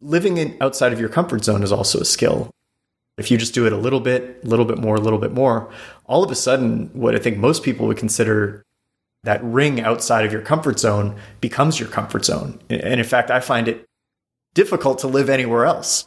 living in, outside of your comfort zone is also a skill. If you just do it a little bit, a little bit more, a little bit more, all of a sudden, what I think most people would consider that ring outside of your comfort zone becomes your comfort zone. And in fact, I find it difficult to live anywhere else.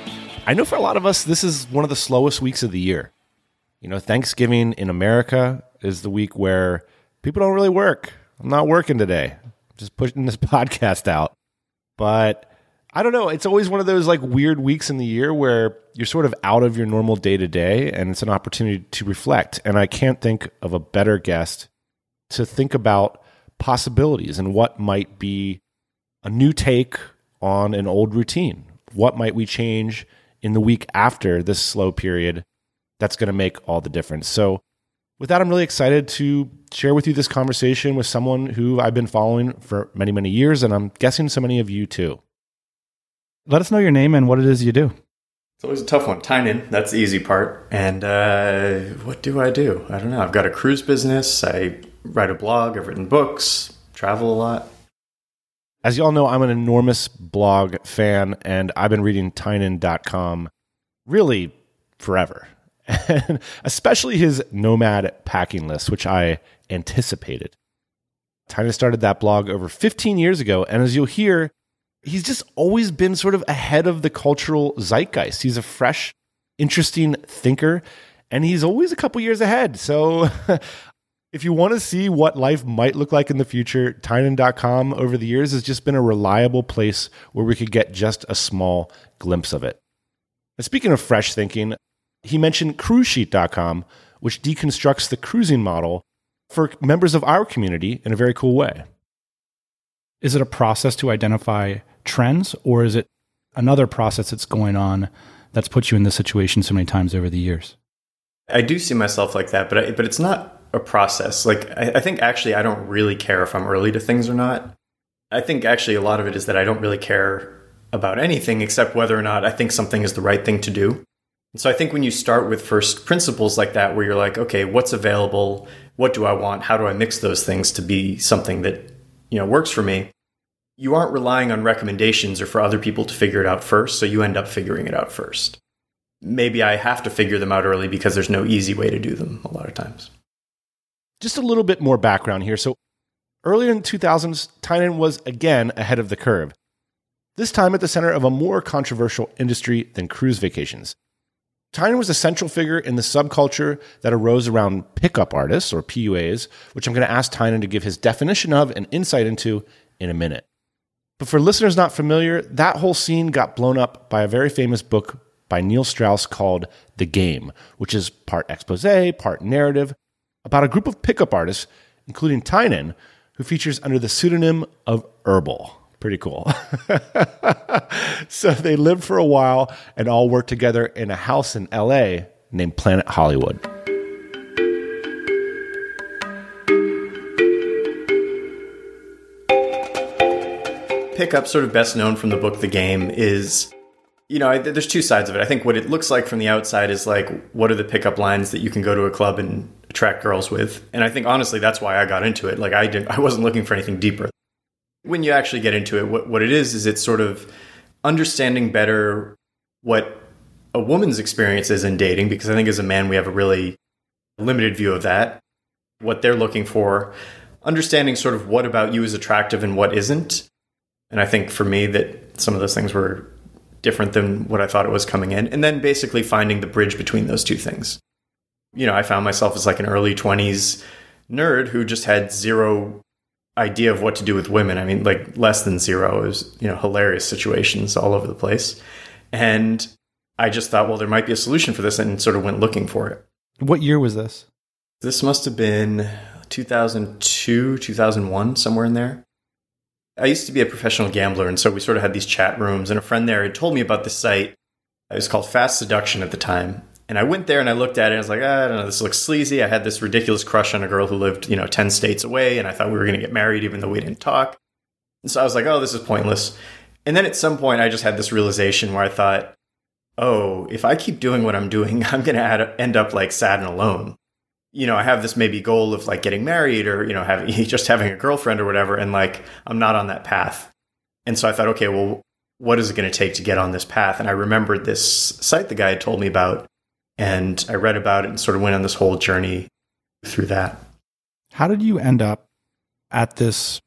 I know for a lot of us, this is one of the slowest weeks of the year. You know, Thanksgiving in America is the week where people don't really work. I'm not working today, I'm just pushing this podcast out. But I don't know. It's always one of those like weird weeks in the year where you're sort of out of your normal day to day and it's an opportunity to reflect. And I can't think of a better guest to think about possibilities and what might be a new take on an old routine. What might we change in the week after this slow period that's going to make all the difference. So, with that, I'm really excited to share with you this conversation with someone who I've been following for many, many years, and I'm guessing so many of you too. Let us know your name and what it is you do. It's always a tough one. Tynan, that's the easy part. And uh, what do I do? I don't know. I've got a cruise business. I write a blog. I've written books. Travel a lot. As you all know, I'm an enormous blog fan, and I've been reading Tynan.com really forever. And especially his nomad packing list, which I anticipated. Tynan started that blog over 15 years ago, and as you'll hear, he's just always been sort of ahead of the cultural zeitgeist. He's a fresh, interesting thinker, and he's always a couple years ahead. So If you want to see what life might look like in the future, Tynan.com over the years has just been a reliable place where we could get just a small glimpse of it. And speaking of fresh thinking, he mentioned cruisesheet.com, which deconstructs the cruising model for members of our community in a very cool way. Is it a process to identify trends, or is it another process that's going on that's put you in this situation so many times over the years? I do see myself like that, but I, but it's not a process. Like I, I think actually I don't really care if I'm early to things or not. I think actually a lot of it is that I don't really care about anything except whether or not I think something is the right thing to do. And so I think when you start with first principles like that, where you're like, okay, what's available? What do I want? How do I mix those things to be something that, you know, works for me? You aren't relying on recommendations or for other people to figure it out first. So you end up figuring it out first. Maybe I have to figure them out early because there's no easy way to do them a lot of times. Just a little bit more background here. So, earlier in the 2000s, Tynan was again ahead of the curve, this time at the center of a more controversial industry than cruise vacations. Tynan was a central figure in the subculture that arose around pickup artists, or PUAs, which I'm going to ask Tynan to give his definition of and insight into in a minute. But for listeners not familiar, that whole scene got blown up by a very famous book by Neil Strauss called The Game, which is part expose, part narrative, about a group of pickup artists, including Tynan, who features under the pseudonym of Herbal. Pretty cool. so they lived for a while and all worked together in a house in LA named Planet Hollywood. Pickup, sort of best known from the book The Game, is you know, there's two sides of it. I think what it looks like from the outside is like, what are the pickup lines that you can go to a club and attract girls with? And I think honestly, that's why I got into it. Like, I didn't, I wasn't looking for anything deeper. When you actually get into it, what, what it is is it's sort of understanding better what a woman's experience is in dating, because I think as a man, we have a really limited view of that, what they're looking for, understanding sort of what about you is attractive and what isn't. And I think for me, that some of those things were different than what I thought it was coming in. And then basically finding the bridge between those two things. You know, I found myself as like an early 20s nerd who just had zero idea of what to do with women. I mean, like less than zero. It was, you know, hilarious situations all over the place. And I just thought, well, there might be a solution for this and sort of went looking for it. What year was this? This must have been 2002, 2001, somewhere in there. I used to be a professional gambler, and so we sort of had these chat rooms, and a friend there had told me about this site. It was called Fast Seduction at the time. And I went there and I looked at it and I was like, ah, I don't know, this looks sleazy. I had this ridiculous crush on a girl who lived, you know, 10 states away, and I thought we were going to get married even though we didn't talk. And so I was like, oh, this is pointless. And then at some point, I just had this realization where I thought, oh, if I keep doing what I'm doing, I'm going to end up like sad and alone. You know, I have this maybe goal of like getting married or, you know, having just having a girlfriend or whatever. And like, I'm not on that path. And so I thought, okay, well, what is it going to take to get on this path? And I remembered this site the guy had told me about. And I read about it and sort of went on this whole journey through that. How did you end up at this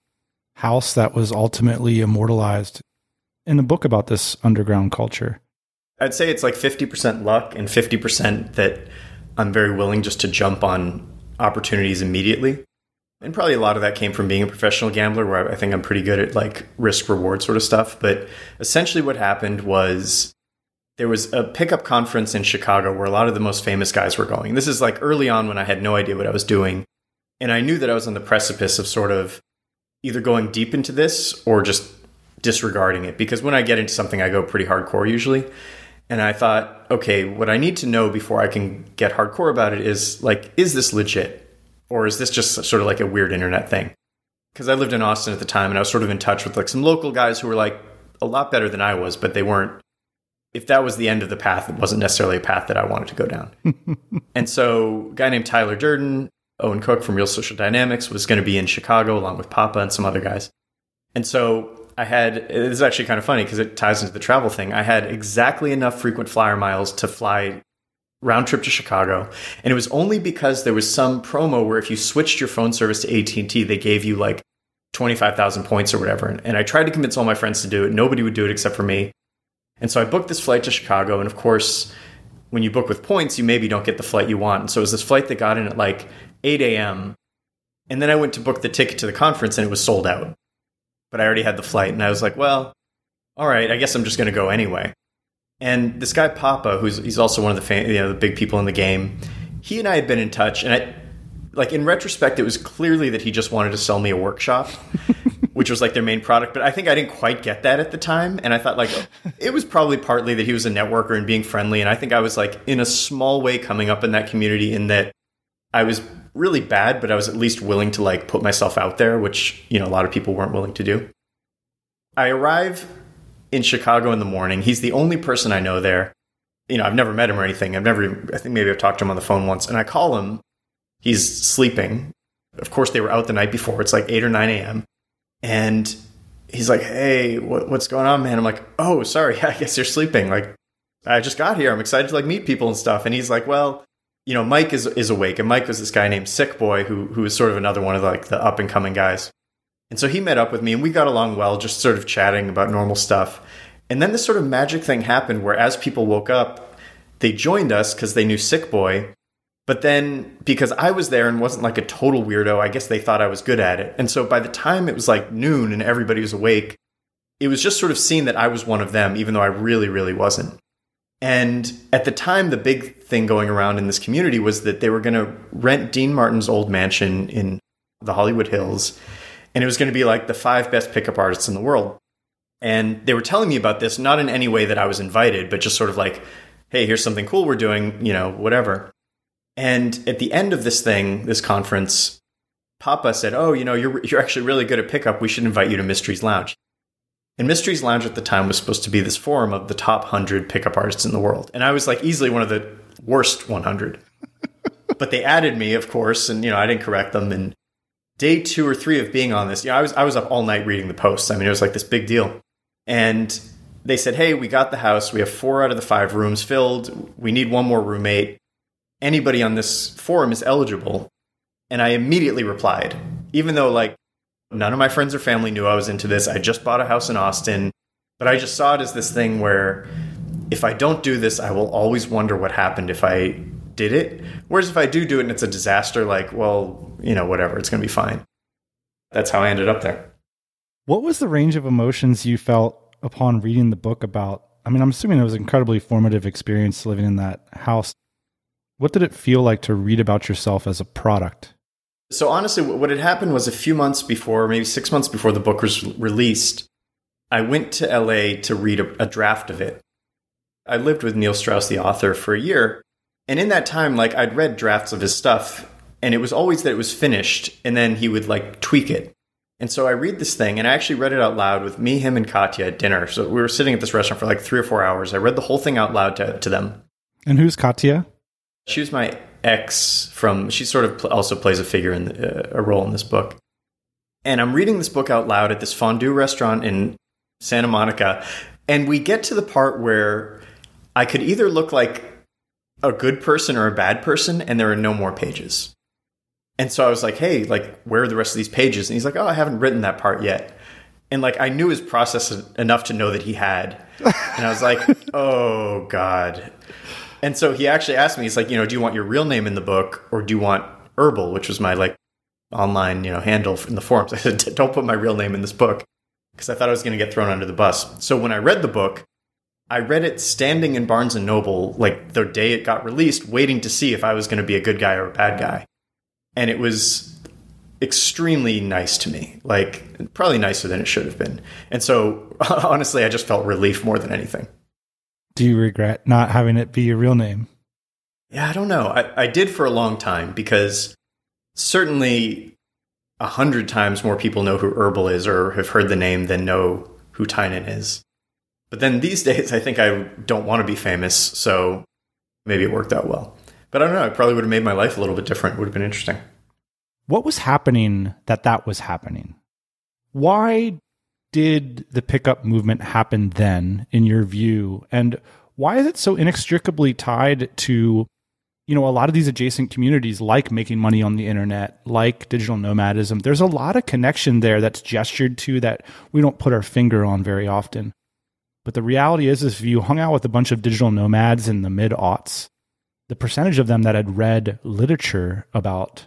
house that was ultimately immortalized in a book about this underground culture? I'd say it's like 50% luck and 50% that I'm very willing just to jump on opportunities immediately. And probably a lot of that came from being a professional gambler where I think I'm pretty good at like risk reward sort of stuff. But essentially, what happened was there was a pickup conference in Chicago where a lot of the most famous guys were going. This is like early on when I had no idea what I was doing. And I knew that I was on the precipice of sort of either going deep into this or just disregarding it. Because when I get into something, I go pretty hardcore usually. And I thought, okay, what I need to know before I can get hardcore about it is like, is this legit? Or is this just sort of like a weird internet thing? Because I lived in Austin at the time and I was sort of in touch with like some local guys who were like a lot better than I was, but they weren't. If that was the end of the path, it wasn't necessarily a path that I wanted to go down. and so, a guy named Tyler Durden, Owen Cook from Real Social Dynamics, was going to be in Chicago along with Papa and some other guys. And so I had this is actually kind of funny because it ties into the travel thing. I had exactly enough frequent flyer miles to fly round trip to Chicago, and it was only because there was some promo where if you switched your phone service to AT and T, they gave you like twenty five thousand points or whatever. And, and I tried to convince all my friends to do it. Nobody would do it except for me. And so I booked this flight to Chicago, and of course, when you book with points, you maybe don't get the flight you want. And so it was this flight that got in at like eight a.m. And then I went to book the ticket to the conference, and it was sold out but I already had the flight. And I was like, well, all right, I guess I'm just going to go anyway. And this guy Papa, who's he's also one of the fan, you know the big people in the game, he and I had been in touch, and I, like in retrospect, it was clearly that he just wanted to sell me a workshop, which was like their main product. But I think I didn't quite get that at the time, and I thought like it was probably partly that he was a networker and being friendly, and I think I was like in a small way coming up in that community in that I was really bad, but I was at least willing to like put myself out there, which, you know, a lot of people weren't willing to do. I arrive in Chicago in the morning. He's the only person I know there. You know, I've never met him or anything. I've never, I think maybe I've talked to him on the phone once. And I call him. He's sleeping. Of course, they were out the night before. It's like 8 or 9 a.m. And he's like, Hey, what, what's going on, man? I'm like, Oh, sorry. I guess you're sleeping. Like, I just got here. I'm excited to like meet people and stuff. And he's like, Well, you know, Mike is is awake, and Mike was this guy named Sick Boy, who who was sort of another one of like the up and coming guys. And so he met up with me, and we got along well, just sort of chatting about normal stuff. And then this sort of magic thing happened, where as people woke up, they joined us because they knew Sick Boy. But then because I was there and wasn't like a total weirdo, I guess they thought I was good at it. And so by the time it was like noon and everybody was awake, it was just sort of seen that I was one of them, even though I really, really wasn't. And at the time, the big thing going around in this community was that they were going to rent Dean Martin's old mansion in the Hollywood Hills. And it was going to be like the five best pickup artists in the world. And they were telling me about this, not in any way that I was invited, but just sort of like, hey, here's something cool we're doing, you know, whatever. And at the end of this thing, this conference, Papa said, Oh, you know, you're, you're actually really good at pickup. We should invite you to Mystery's Lounge. And Mystery's Lounge at the time was supposed to be this forum of the top 100 pickup artists in the world. And I was like easily one of the worst 100. but they added me, of course, and you know, I didn't correct them and day 2 or 3 of being on this, yeah, I was I was up all night reading the posts. I mean, it was like this big deal. And they said, "Hey, we got the house. We have 4 out of the 5 rooms filled. We need one more roommate. Anybody on this forum is eligible." And I immediately replied, even though like None of my friends or family knew I was into this. I just bought a house in Austin, but I just saw it as this thing where if I don't do this, I will always wonder what happened if I did it. Whereas if I do do it and it's a disaster, like, well, you know, whatever, it's going to be fine. That's how I ended up there. What was the range of emotions you felt upon reading the book about? I mean, I'm assuming it was an incredibly formative experience living in that house. What did it feel like to read about yourself as a product? So honestly, what had happened was a few months before, maybe six months before the book was released, I went to LA to read a, a draft of it. I lived with Neil Strauss, the author, for a year. And in that time, like I'd read drafts of his stuff, and it was always that it was finished, and then he would like tweak it. And so I read this thing, and I actually read it out loud with me, him, and Katya at dinner. So we were sitting at this restaurant for like three or four hours. I read the whole thing out loud to, to them. And who's Katya? She was my ex from, she sort of also plays a figure in the, uh, a role in this book. And I'm reading this book out loud at this fondue restaurant in Santa Monica. And we get to the part where I could either look like a good person or a bad person, and there are no more pages. And so I was like, hey, like, where are the rest of these pages? And he's like, oh, I haven't written that part yet. And like, I knew his process enough to know that he had. And I was like, oh, God. And so he actually asked me, he's like, you know, do you want your real name in the book or do you want Herbal, which was my like online, you know, handle in the forums? I said, don't put my real name in this book because I thought I was going to get thrown under the bus. So when I read the book, I read it standing in Barnes and Noble like the day it got released, waiting to see if I was going to be a good guy or a bad guy. And it was extremely nice to me, like probably nicer than it should have been. And so honestly, I just felt relief more than anything. Do you regret not having it be your real name? Yeah, I don't know. I, I did for a long time because certainly a hundred times more people know who Herbal is or have heard the name than know who Tynan is. But then these days, I think I don't want to be famous, so maybe it worked out well. But I don't know. It probably would have made my life a little bit different. It would have been interesting. What was happening that that was happening? Why did the pickup movement happen then, in your view? And why is it so inextricably tied to you know a lot of these adjacent communities like making money on the internet like digital nomadism there's a lot of connection there that's gestured to that we don't put our finger on very often but the reality is, if you hung out with a bunch of digital nomads in the mid aughts, the percentage of them that had read literature about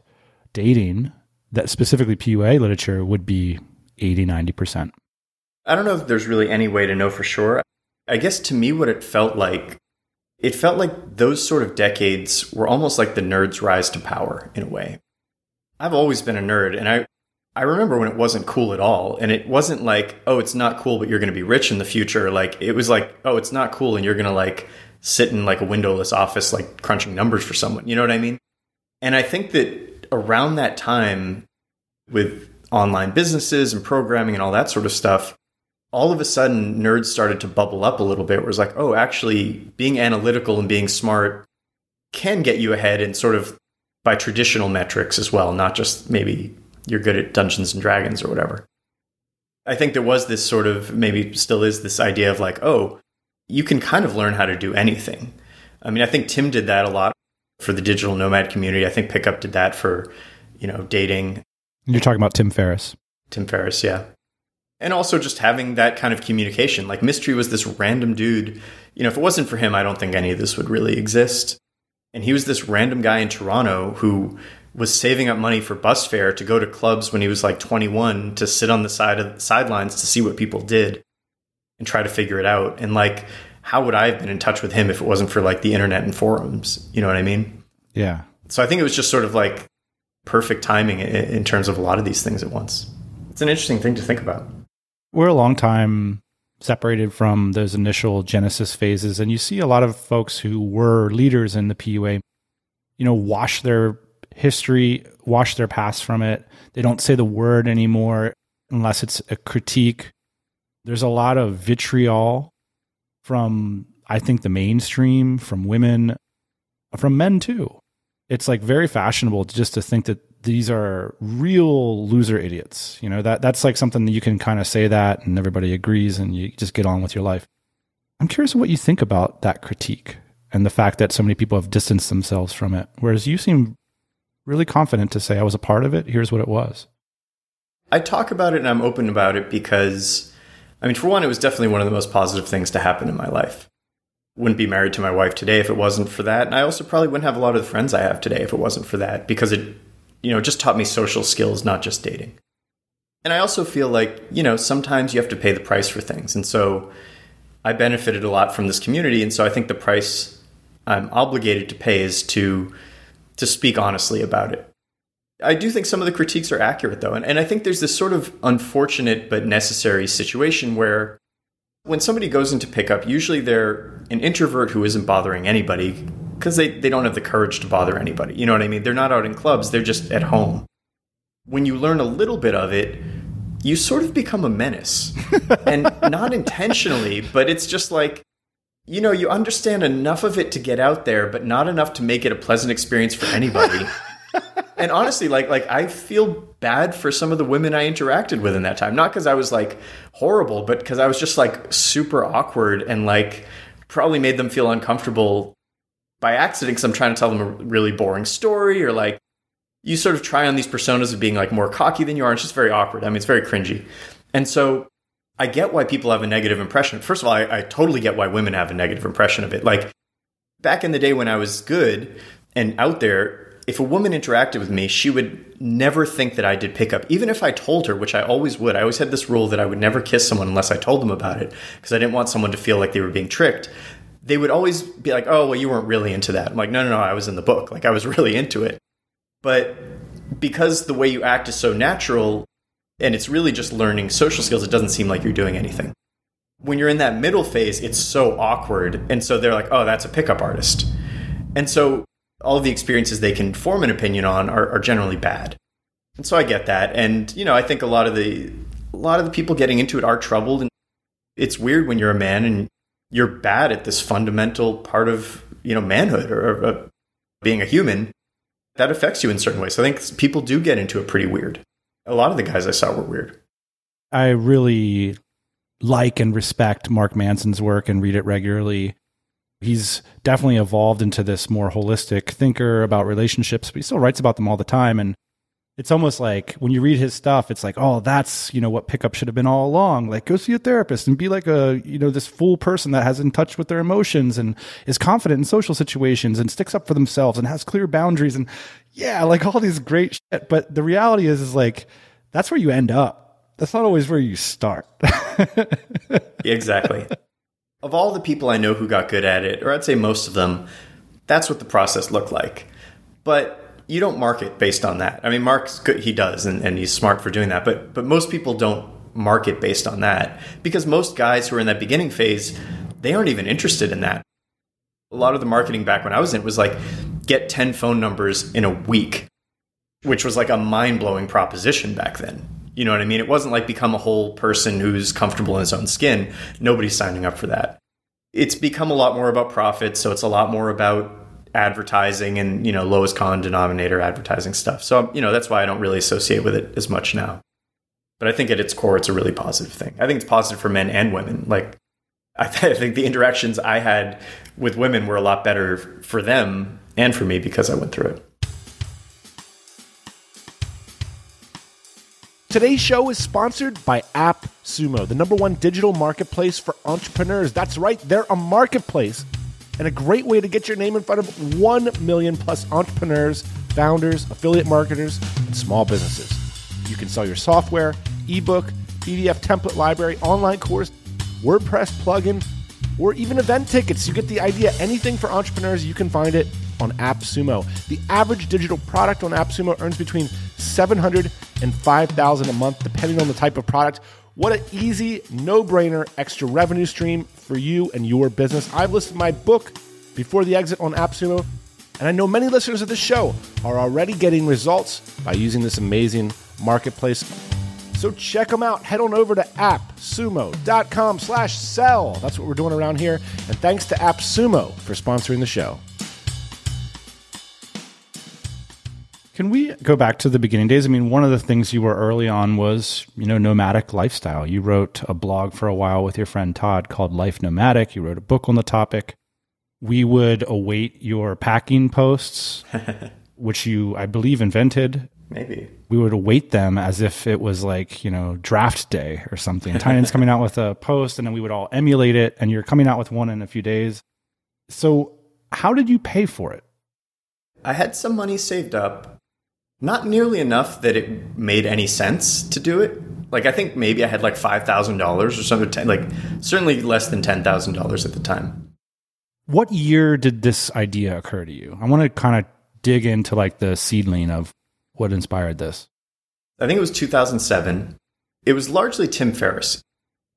dating, that specifically PUA literature, would be 80, 90%. I don't know if there's really any way to know for sure. I guess to me, what it felt like, it felt like those sort of decades were almost like the nerd's rise to power in a way. I've always been a nerd, and I, I remember when it wasn't cool at all. And it wasn't like, oh, it's not cool, but you're going to be rich in the future. Like, it was like, oh, it's not cool, and you're going to like sit in like a windowless office, like crunching numbers for someone. You know what I mean? And I think that around that time, with online businesses and programming and all that sort of stuff, all of a sudden nerds started to bubble up a little bit. Where it was like, oh, actually, being analytical and being smart can get you ahead and sort of by traditional metrics as well, not just maybe you're good at Dungeons and Dragons or whatever. I think there was this sort of maybe still is this idea of like, oh, you can kind of learn how to do anything. I mean, I think Tim did that a lot for the digital nomad community. I think Pickup did that for, you know, dating. You're talking about Tim Ferriss. Tim Ferriss, yeah. And also just having that kind of communication. Like Mystery was this random dude. You know, if it wasn't for him, I don't think any of this would really exist. And he was this random guy in Toronto who was saving up money for bus fare to go to clubs when he was like 21 to sit on the side of the sidelines to see what people did and try to figure it out. And like, how would I have been in touch with him if it wasn't for like the internet and forums? You know what I mean? Yeah. So I think it was just sort of like perfect timing in terms of a lot of these things at once. It's an interesting thing to think about. We're a long time separated from those initial genesis phases and you see a lot of folks who were leaders in the PUA you know wash their history, wash their past from it. They don't say the word anymore unless it's a critique. There's a lot of vitriol from, I think, the mainstream, from women, from men too. It's like very fashionable just to think that these are real loser idiots. You know, that that's like something that you can kind of say that and everybody agrees and you just get on with your life. I'm curious what you think about that critique and the fact that so many people have distanced themselves from it. Whereas you seem really confident to say I was a part of it. Here's what it was. I talk about it and I'm open about it because, I mean, for one, it was definitely one of the most positive things to happen in my life. Wouldn't be married to my wife today if it wasn't for that. And I also probably wouldn't have a lot of the friends I have today if it wasn't for that because it, you know, just taught me social skills, not just dating. And I also feel like, you know, sometimes you have to pay the price for things. And so I benefited a lot from this community. And so I think the price I'm obligated to pay is to to speak honestly about it. I do think some of the critiques are accurate, though. And, and I think there's this sort of unfortunate but necessary situation where when somebody goes into pickup, usually they're an introvert who isn't bothering anybody because they, they don't have the courage to bother anybody. You know what I mean? They're not out in clubs, they're just at home. When you learn a little bit of it, you sort of become a menace. and not intentionally, but it's just like, you know, you understand enough of it to get out there, but not enough to make it a pleasant experience for anybody. and honestly, like like I feel bad for some of the women I interacted with in that time. Not because I was like horrible, but because I was just like super awkward and like probably made them feel uncomfortable by accident because I'm trying to tell them a really boring story or like you sort of try on these personas of being like more cocky than you are. And it's just very awkward. I mean, it's very cringy. And so I get why people have a negative impression. First of all, I, I totally get why women have a negative impression of it. Like back in the day when I was good and out there, if a woman interacted with me, she would never think that I did pickup. Even if I told her, which I always would, I always had this rule that I would never kiss someone unless I told them about it because I didn't want someone to feel like they were being tricked. They would always be like, oh, well, you weren't really into that. I'm like, no, no, no, I was in the book. Like, I was really into it. But because the way you act is so natural and it's really just learning social skills, it doesn't seem like you're doing anything. When you're in that middle phase, it's so awkward. And so they're like, oh, that's a pickup artist. And so all the experiences they can form an opinion on are, are generally bad. And so I get that. And, you know, I think a lot of the a lot of the people getting into it are troubled and it's weird when you're a man and you're bad at this fundamental part of, you know, manhood or, or uh, being a human. That affects you in certain ways. I think people do get into it pretty weird. A lot of the guys I saw were weird. I really like and respect Mark Manson's work and read it regularly he's definitely evolved into this more holistic thinker about relationships, but he still writes about them all the time. And it's almost like when you read his stuff, it's like, oh, that's, you know, what pickup should have been all along. Like, go see a therapist and be like a, you know, this full person that has in touch with their emotions and is confident in social situations and sticks up for themselves and has clear boundaries. And yeah, like all these great shit. But the reality is, is like, that's where you end up. That's not always where you start. exactly of all the people I know who got good at it, or I'd say most of them, that's what the process looked like. But you don't market based on that. I mean, Mark's good, he does, and, and he's smart for doing that. But but most people don't market based on that because most guys who are in that beginning phase, they aren't even interested in that. A lot of the marketing back when I was in was like get 10 phone numbers in a week, which was like a mind blowing proposition back then. You know what I mean? It wasn't like become a whole person who's comfortable in his own skin. Nobody's signing up for that. It's become a lot more about profit, so it's a lot more about advertising and, you know, lowest common denominator advertising stuff. So, you know, that's why I don't really associate with it as much now. But I think at its core it's a really positive thing. I think it's positive for men and women. Like I, th- I think the interactions I had with women were a lot better for them and for me because I went through it. Today's show is sponsored by AppSumo, the number one digital marketplace for entrepreneurs. That's right, they're a marketplace and a great way to get your name in front of 1 million plus entrepreneurs, founders, affiliate marketers, and small businesses. You can sell your software, ebook, PDF template library, online course, WordPress plugin, or even event tickets. You get the idea. Anything for entrepreneurs, you can find it on AppSumo. The average digital product on AppSumo earns between 700 and 5000 a month depending on the type of product. What an easy, no-brainer extra revenue stream for you and your business. I've listed my book before the exit on AppSumo, and I know many listeners of this show are already getting results by using this amazing marketplace. So check them out. Head on over to appsumo.com slash sell. That's what we're doing around here. And thanks to AppSumo for sponsoring the show. Can we go back to the beginning days? I mean, one of the things you were early on was, you know, nomadic lifestyle. You wrote a blog for a while with your friend Todd called Life Nomadic. You wrote a book on the topic. We would await your packing posts, which you, I believe, invented. Maybe. We would await them as if it was like, you know, draft day or something. Tynan's coming out with a post and then we would all emulate it, and you're coming out with one in a few days. So, how did you pay for it? I had some money saved up not nearly enough that it made any sense to do it. Like I think maybe I had like five thousand dollars or something. Like certainly less than ten thousand dollars at the time. What year did this idea occur to you? I want to kind of dig into like the seedling of what inspired this? I think it was 2007. It was largely Tim Ferriss.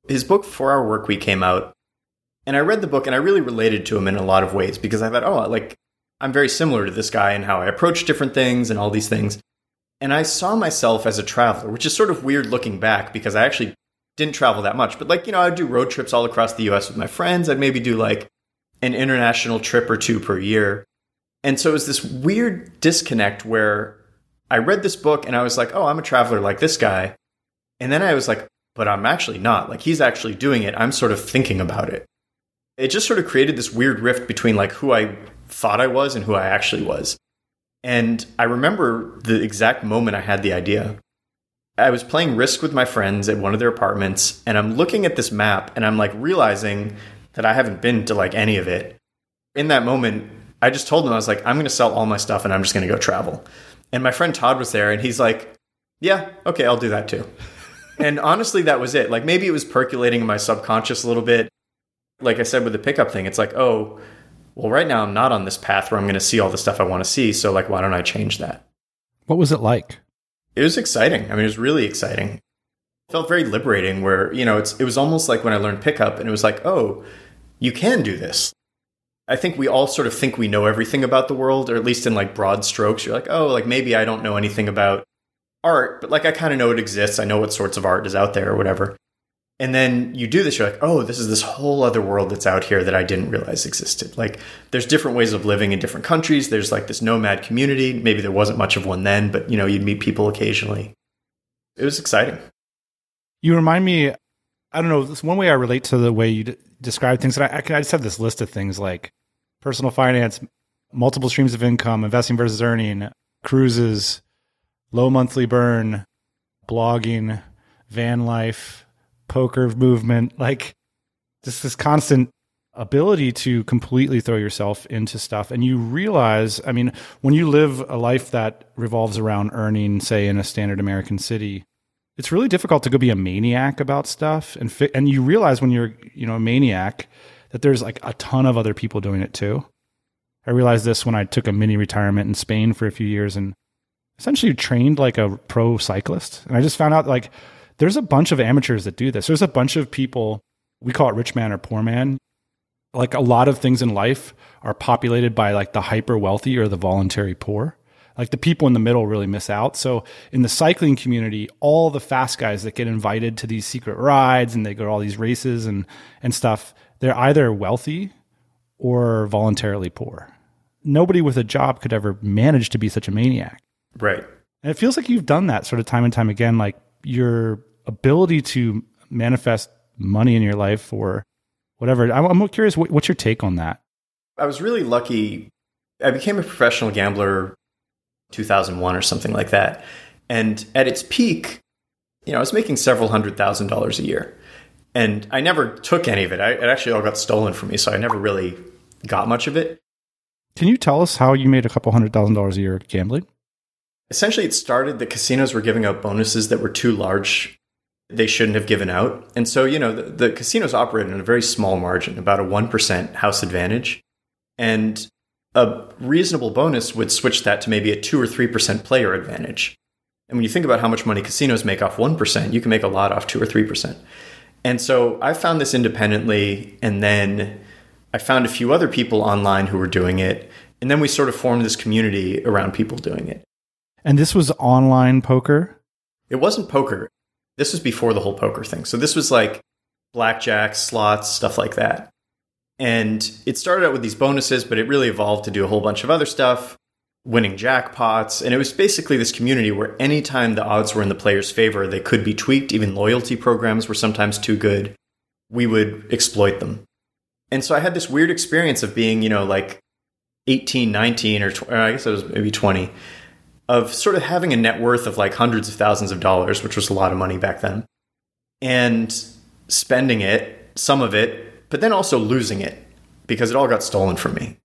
His book, Four Hour Work Week, came out. And I read the book and I really related to him in a lot of ways because I thought, oh, like, I'm very similar to this guy in how I approach different things and all these things. And I saw myself as a traveler, which is sort of weird looking back because I actually didn't travel that much. But like, you know, I'd do road trips all across the US with my friends. I'd maybe do like an international trip or two per year. And so it was this weird disconnect where I read this book and I was like, oh, I'm a traveler like this guy. And then I was like, but I'm actually not. Like, he's actually doing it. I'm sort of thinking about it. It just sort of created this weird rift between like who I thought I was and who I actually was. And I remember the exact moment I had the idea. I was playing Risk with my friends at one of their apartments, and I'm looking at this map and I'm like realizing that I haven't been to like any of it. In that moment, I just told them, I was like, I'm going to sell all my stuff and I'm just going to go travel. And my friend Todd was there and he's like, Yeah, okay, I'll do that too. and honestly, that was it. Like maybe it was percolating in my subconscious a little bit. Like I said with the pickup thing, it's like, oh, well, right now I'm not on this path where I'm going to see all the stuff I want to see. So, like, why don't I change that? What was it like? It was exciting. I mean, it was really exciting. It felt very liberating where, you know, it's, it was almost like when I learned pickup and it was like, oh, you can do this. I think we all sort of think we know everything about the world, or at least in like broad strokes. You're like, oh, like maybe I don't know anything about art, but like I kind of know it exists. I know what sorts of art is out there or whatever. And then you do this, you're like, oh, this is this whole other world that's out here that I didn't realize existed. Like, there's different ways of living in different countries. There's like this nomad community. Maybe there wasn't much of one then, but you know, you'd meet people occasionally. It was exciting. You remind me, I don't know, this one way I relate to the way you d- describe things. And I, I, I just have this list of things like personal finance, multiple streams of income, investing versus earning, cruises, low monthly burn, blogging, van life, poker movement, like just this constant ability to completely throw yourself into stuff. And you realize, I mean, when you live a life that revolves around earning, say, in a standard American city, it's really difficult to go be a maniac about stuff. And fi- and you realize when you're, you know, a maniac that there's like a ton of other people doing it too. I realized this when I took a mini retirement in Spain for a few years and essentially trained like a pro cyclist. And I just found out like there's a bunch of amateurs that do this. There's a bunch of people, we call it rich man or poor man. Like a lot of things in life are populated by like the hyper wealthy or the voluntary poor. Like the people in the middle really miss out. So in the cycling community, all the fast guys that get invited to these secret rides and they go to all these races and, and stuff, they're either wealthy or voluntarily poor. Nobody with a job could ever manage to be such a maniac. Right. And it feels like you've done that sort of time and time again. Like your ability to manifest money in your life or whatever. I'm, I'm curious, what, what's your take on that? I was really lucky. I became a professional gambler 2001 or something like that. And at its peak, you know, I was making several hundred thousand dollars a year and I never took any of it. I, it actually all got stolen from me, so I never really got much of it. Can you tell us how you made a couple hundred thousand dollars a year gambling? Essentially, it started the casinos were giving out bonuses that were too large. They shouldn't have given out. And so, you know, the, the casinos operated in a very small margin, about a 1% house advantage. And a reasonable bonus would switch that to maybe a 2 or 3% player advantage. And when you think about how much money casinos make off 1%, you can make a lot off 2 or 3%. And so I found this independently, and then I found a few other people online who were doing it. And then we sort of formed this community around people doing it. And this was online poker? It wasn't poker. This was before the whole poker thing. So this was like blackjack, slots, stuff like that. And it started out with these bonuses, but it really evolved to do a whole bunch of other stuff winning jackpots. And it was basically this community where anytime the odds were in the player's favor, they could be tweaked. Even loyalty programs were sometimes too good. We would exploit them. And so I had this weird experience of being, you know, like 18, 19, or, tw- or I guess it was maybe 20, of sort of having a net worth of like hundreds of thousands of dollars, which was a lot of money back then, and spending it, some of it, but then also losing it because it all got stolen from me.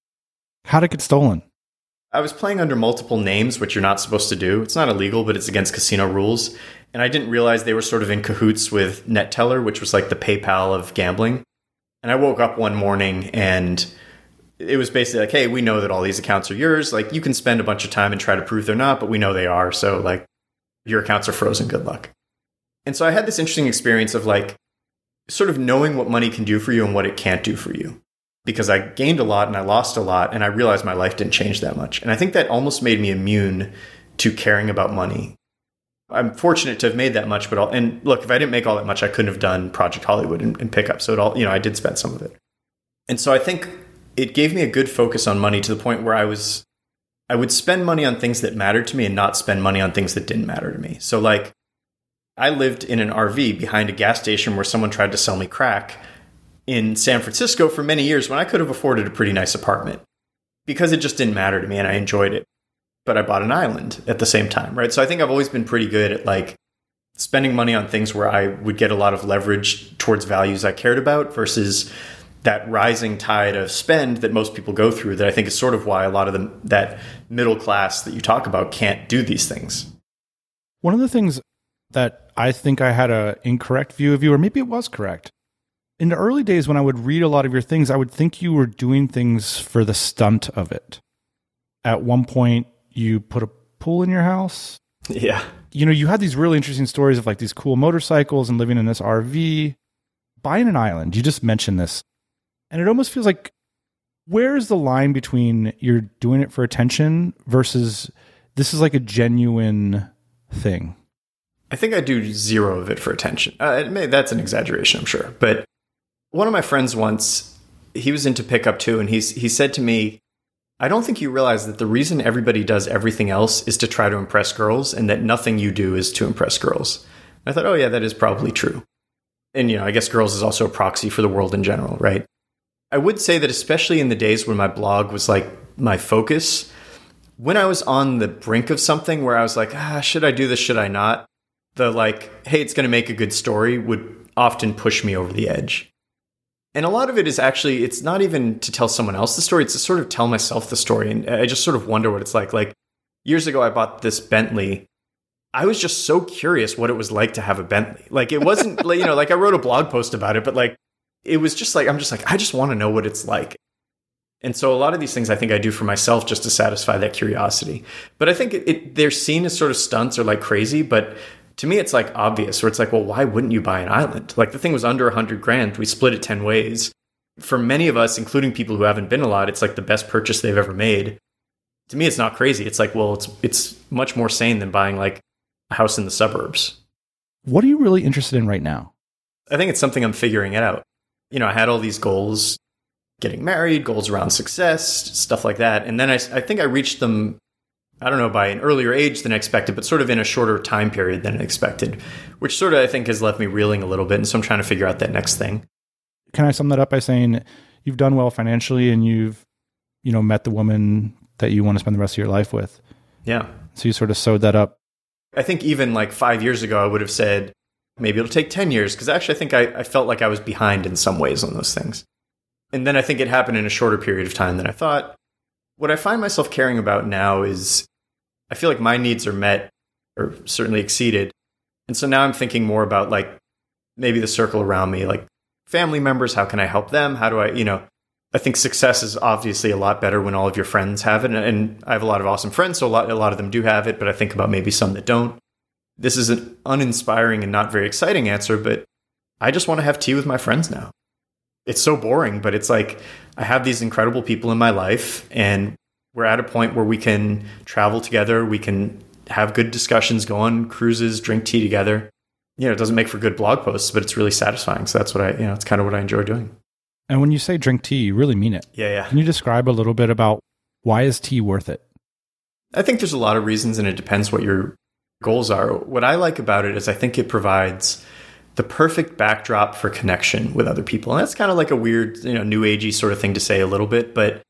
How did it get stolen? I was playing under multiple names, which you're not supposed to do. It's not illegal, but it's against casino rules. And I didn't realize they were sort of in cahoots with Neteller, which was like the PayPal of gambling. And I woke up one morning and it was basically like, hey, we know that all these accounts are yours. Like, you can spend a bunch of time and try to prove they're not, but we know they are. So, like, your accounts are frozen. Good luck. And so I had this interesting experience of like sort of knowing what money can do for you and what it can't do for you. Because I gained a lot and I lost a lot, and I realized my life didn't change that much. And I think that almost made me immune to caring about money. I'm fortunate to have made that much, but I'll, and look, if I didn't make all that much, I couldn't have done Project Hollywood and, and Pickup. So it all, you know, I did spend some of it. And so I think it gave me a good focus on money to the point where I was, I would spend money on things that mattered to me and not spend money on things that didn't matter to me. So like, I lived in an RV behind a gas station where someone tried to sell me crack in San Francisco for many years when I could have afforded a pretty nice apartment because it just didn't matter to me and I enjoyed it. But I bought an island at the same time, right? So I think I've always been pretty good at like spending money on things where I would get a lot of leverage towards values I cared about versus that rising tide of spend that most people go through that I think is sort of why a lot of them that middle class that you talk about can't do these things. One of the things that I think I had a incorrect view of you, or maybe it was correct. In the early days when I would read a lot of your things, I would think you were doing things for the stunt of it. At one point, you put a pool in your house. Yeah. You know, you had these really interesting stories of like these cool motorcycles and living in this RV, buying an island. You just mentioned this. And it almost feels like where's the line between you're doing it for attention versus this is like a genuine thing? I think I do zero of it for attention. Uh, may, that's an exaggeration, I'm sure. But one of my friends once, he was into pickup too, and he's he said to me, "I don't think you realize that the reason everybody does everything else is to try to impress girls, and that nothing you do is to impress girls." I thought, "Oh yeah, that is probably true." And you know, I guess girls is also a proxy for the world in general, right? I would say that especially in the days when my blog was like my focus, when I was on the brink of something where I was like, ah, should I do this? Should I not? the like, hey, it's going to make a good story would often push me over the edge. And a lot of it is actually, it's not even to tell someone else the story, it's to sort of tell myself the story. And I just sort of wonder what it's like. Like years ago, I bought this Bentley. I was just so curious what it was like to have a Bentley. Like it wasn't, you know, like I wrote a blog post about it, but like it was just like, I'm just like, I just want to know what it's like. And so a lot of these things I think I do for myself just to satisfy that curiosity. But I think it, it, they're seen as sort of stunts or like crazy, but to me it's like obvious where it's like well why wouldn't you buy an island? Like the thing was under 100 grand we split it 10 ways. For many of us including people who haven't been a lot it's like the best purchase they've ever made. To me it's not crazy. It's like well it's it's much more sane than buying like a house in the suburbs. What are you really interested in right now? I think it's something i'm figuring it out you know i had all these goals getting married goals around success stuff like that and then i, I think i reached them I don't know, by an earlier age than I expected, but sort of in a shorter time period than I expected, which sort of I think has left me reeling a little bit. And so I'm trying to figure out that next thing. Can I sum that up by saying you've done well financially and you've, you know, met the woman that you want to spend the rest of your life with? Yeah. So you sort of sewed that up. I think even like five years ago, I would have said maybe it'll take 10 years because actually I think I, I felt like I was behind in some ways on those things. And then I think it happened in a shorter period of time than I thought. What I find myself caring about now is I feel like my needs are met or certainly exceeded. And so now I'm thinking more about like maybe the circle around me, like family members, how can I help them? How do I, you know, I think success is obviously a lot better when all of your friends have it. And I have a lot of awesome friends, so a lot, a lot of them do have it, but I think about maybe some that don't. This is an uninspiring and not very exciting answer, but I just want to have tea with my friends now it's so boring, but it's like I have these incredible people in my life and we're at a point where we can travel together, we can have good discussions, go on cruises, drink tea together. You know, it doesn't make for good blog posts, but it's really satisfying. So that's what I, you know, it's kind of what I enjoy doing. And when you say drink tea, you really mean it. Yeah, yeah. Can you describe a little bit about why is tea worth it? I think there's a lot of reasons and it depends what your goals are. What I like about it is I think it provides the perfect backdrop for connection with other people. And that's kind of like a weird, you know, new agey sort of thing to say a little bit, but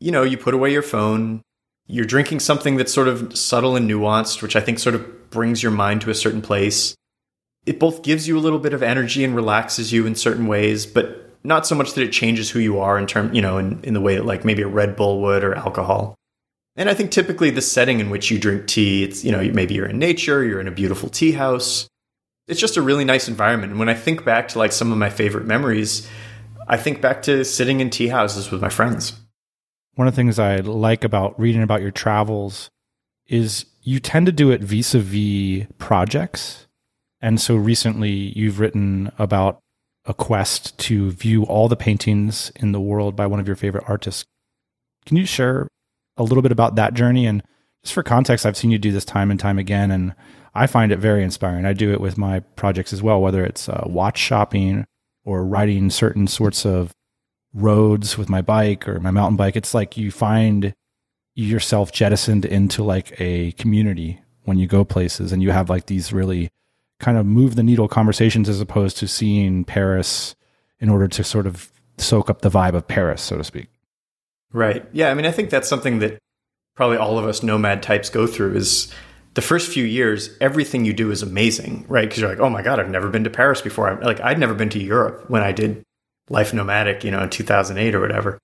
you know, you put away your phone, you're drinking something that's sort of subtle and nuanced, which I think sort of brings your mind to a certain place. It both gives you a little bit of energy and relaxes you in certain ways, but not so much that it changes who you are in term, you know, in, in the way that like maybe a Red Bull would or alcohol. And I think typically the setting in which you drink tea, it's, you know, maybe you're in nature, you're in a beautiful tea house, it's just a really nice environment. And when I think back to like some of my favorite memories, I think back to sitting in tea houses with my friends. one of the things I like about reading about your travels is you tend to do it vis a vis projects. And so recently you've written about a quest to view all the paintings in the world by one of your favorite artists. Can you share a little bit about that journey? And just for context, I've seen you do this time and time again, and I find it very inspiring. I do it with my projects as well, whether it's uh, watch shopping or riding certain sorts of roads with my bike or my mountain bike. It's like you find yourself jettisoned into like a community when you go places and you have like these really kind of move the needle conversations as opposed to seeing Paris in order to sort of soak up the vibe of Paris, so to speak. Right. Yeah. I mean, I think that's something that probably all of us nomad types go through is the first few years, everything you do is amazing, right? Because you're like, oh my God, I've never been to Paris before. I'm like, I'd never been to Europe when I did Life Nomadic, you know, in 2008 or whatever.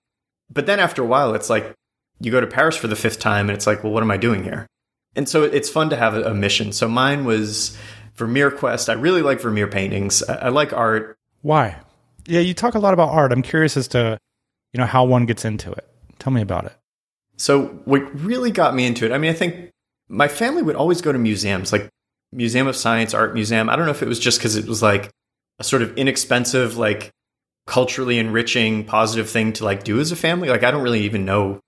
But then after a while, it's like you go to Paris for the fifth time and it's like, well, what am I doing here? And so it's fun to have a, mission. So mine was Vermeer Quest. I really like Vermeer paintings. I, I like art. Why? Yeah, you talk a lot about art. I'm curious as to, you know, how one gets into it. Tell me about it. So what really got me into it, I mean, I think my family would always go to museums, like Museum of Science, Art Museum. I don't know if it was just because it was like a sort of inexpensive, like culturally enriching, positive thing to like do as a family. Like I don't really even know.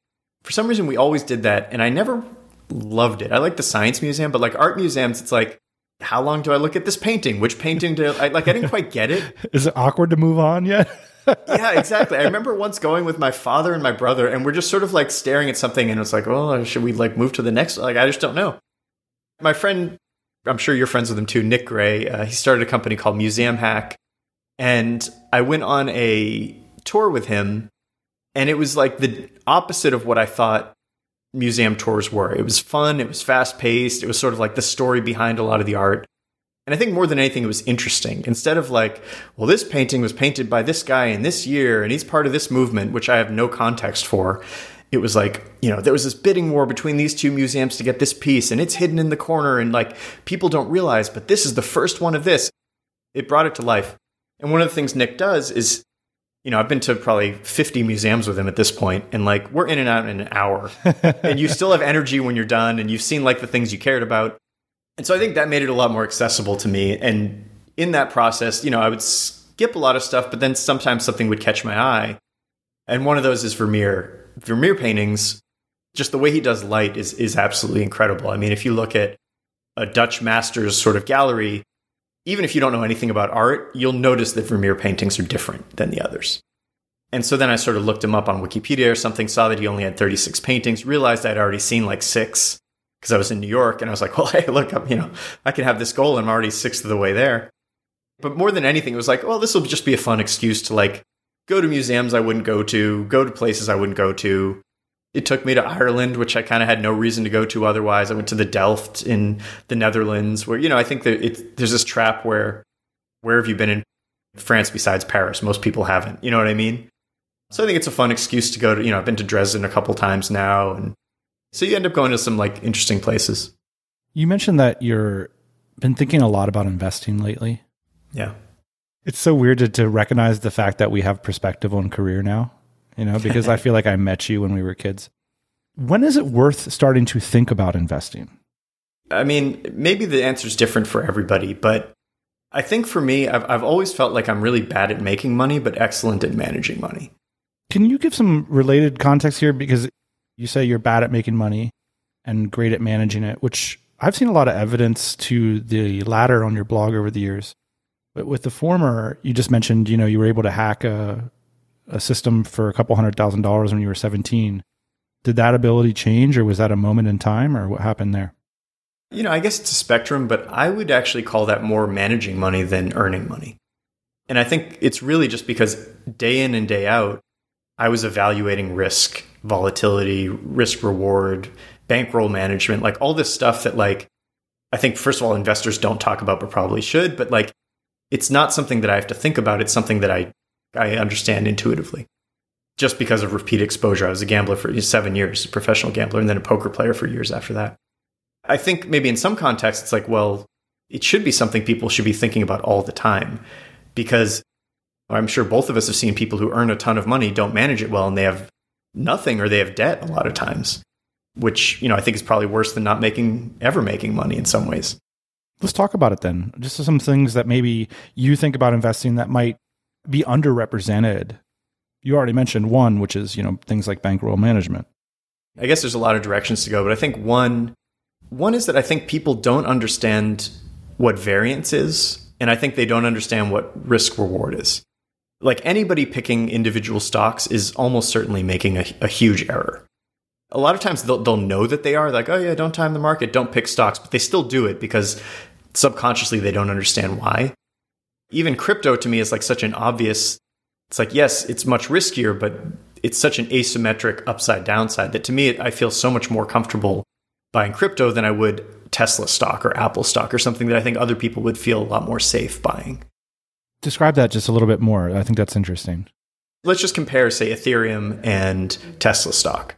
For some reason, we always did that, and I never loved it. I like the science museum, but like art museums, it's like how long do I look at this painting? Which painting do I like? I didn't quite get it. Is it awkward to move on yet? yeah, exactly. I remember once going with my father and my brother, and we're just sort of like staring at something, and it's like, well, should we like move to the next? Like, I just don't know. My friend, I'm sure you're friends with him too, Nick Gray. Uh, he started a company called Museum Hack, and I went on a tour with him, and it was like the opposite of what I thought museum tours were. It was fun, it was fast paced, it was sort of like the story behind a lot of the art. And I think more than anything, it was interesting. Instead of like, well, this painting was painted by this guy in this year, and he's part of this movement, which I have no context for. It was like, you know, there was this bidding war between these two museums to get this piece, and it's hidden in the corner, and like people don't realize, but this is the first one of this. It brought it to life. And one of the things Nick does is, you know, I've been to probably 50 museums with him at this point, and like we're in and out in an hour. and you still have energy when you're done, and you've seen like the things you cared about and so I think that made it a lot more accessible to me. And in that process, you know, I would skip a lot of stuff, but then sometimes something would catch my eye. And one of those is Vermeer. Vermeer paintings, just the way he does light is is absolutely incredible. I mean, if you look at a Dutch master's sort of gallery, even if you don't know anything about art, you'll notice that Vermeer paintings are different than the others. And so then I sort of looked him up on Wikipedia or something, saw that he only had 36 paintings, realized I'd already seen like six because I was in New York and I was like, well, hey, look, I'm, you know, I can have this goal. I'm already sixth of the way there. But more than anything, it was like, well, this will just be a fun excuse to like go to museums I wouldn't go to, go to places I wouldn't go to. It took me to Ireland, which I kind of had no reason to go to otherwise. I went to the Delft in the Netherlands, where you know I think that it, there's this trap where where have you been in France besides Paris? Most people haven't. You know what I mean? So I think it's a fun excuse to go to. You know, I've been to Dresden a couple times now, and so you end up going to some like interesting places. You mentioned that you're been thinking a lot about investing lately. Yeah. It's so weird to, to recognize the fact that we have perspective on career now, you know, because I feel like I met you when we were kids. When is it worth starting to think about investing? I mean, maybe the answer is different for everybody, but I think for me, I've, I've always felt like I'm really bad at making money, but excellent at managing money. Can you give some related context here? Because you say you're bad at making money and great at managing it, which I've seen a lot of evidence to the latter on your blog over the years. But with the former, you just mentioned, you know, you were able to hack a, a system for a couple hundred thousand dollars when you were 17. Did that ability change or was that a moment in time or what happened there? You know, I guess it's a spectrum, but I would actually call that more managing money than earning money. And I think it's really just because day in and day out, I was evaluating risk volatility, risk reward, bankroll management, like all this stuff that like I think first of all investors don't talk about but probably should, but like it's not something that I have to think about, it's something that I I understand intuitively. Just because of repeat exposure. I was a gambler for 7 years, a professional gambler and then a poker player for years after that. I think maybe in some contexts it's like, well, it should be something people should be thinking about all the time because I'm sure both of us have seen people who earn a ton of money, don't manage it well, and they have nothing or they have debt a lot of times, which, you know, I think is probably worse than not making ever making money in some ways. Let's talk about it then. Just some things that maybe you think about investing that might be underrepresented. You already mentioned one, which is, you know, things like bankroll management. I guess there's a lot of directions to go, but I think one one is that I think people don't understand what variance is, and I think they don't understand what risk reward is. Like anybody picking individual stocks is almost certainly making a, a huge error. A lot of times they'll, they'll know that they are like, oh yeah, don't time the market, don't pick stocks, but they still do it because subconsciously they don't understand why. Even crypto to me is like such an obvious, it's like, yes, it's much riskier, but it's such an asymmetric upside downside that to me, I feel so much more comfortable buying crypto than I would Tesla stock or Apple stock or something that I think other people would feel a lot more safe buying. Describe that just a little bit more. I think that's interesting. Let's just compare, say, Ethereum and Tesla stock.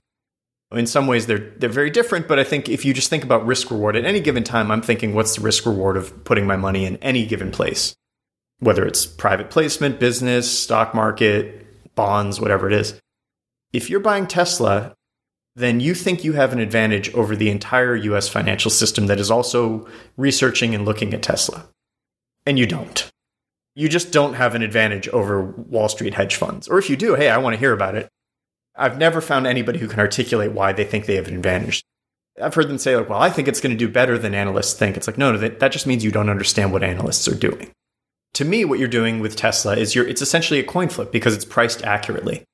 In some ways, they're they're very different, but I think if you just think about risk reward at any given time, I'm thinking, what's the risk reward of putting my money in any given place, whether it's private placement, business, stock market, bonds, whatever it is. If you're buying Tesla, then you think you have an advantage over the entire US financial system that is also researching and looking at Tesla. And you don't. You just don't have an advantage over Wall Street hedge funds. Or if you do, hey, I want to hear about it. I've never found anybody who can articulate why they think they have an advantage. I've heard them say, like, well, I think it's going to do better than analysts think. It's like, no, no, that, that just means you don't understand what analysts are doing. To me, what you're doing with Tesla is you're, it's essentially a coin flip because it's priced accurately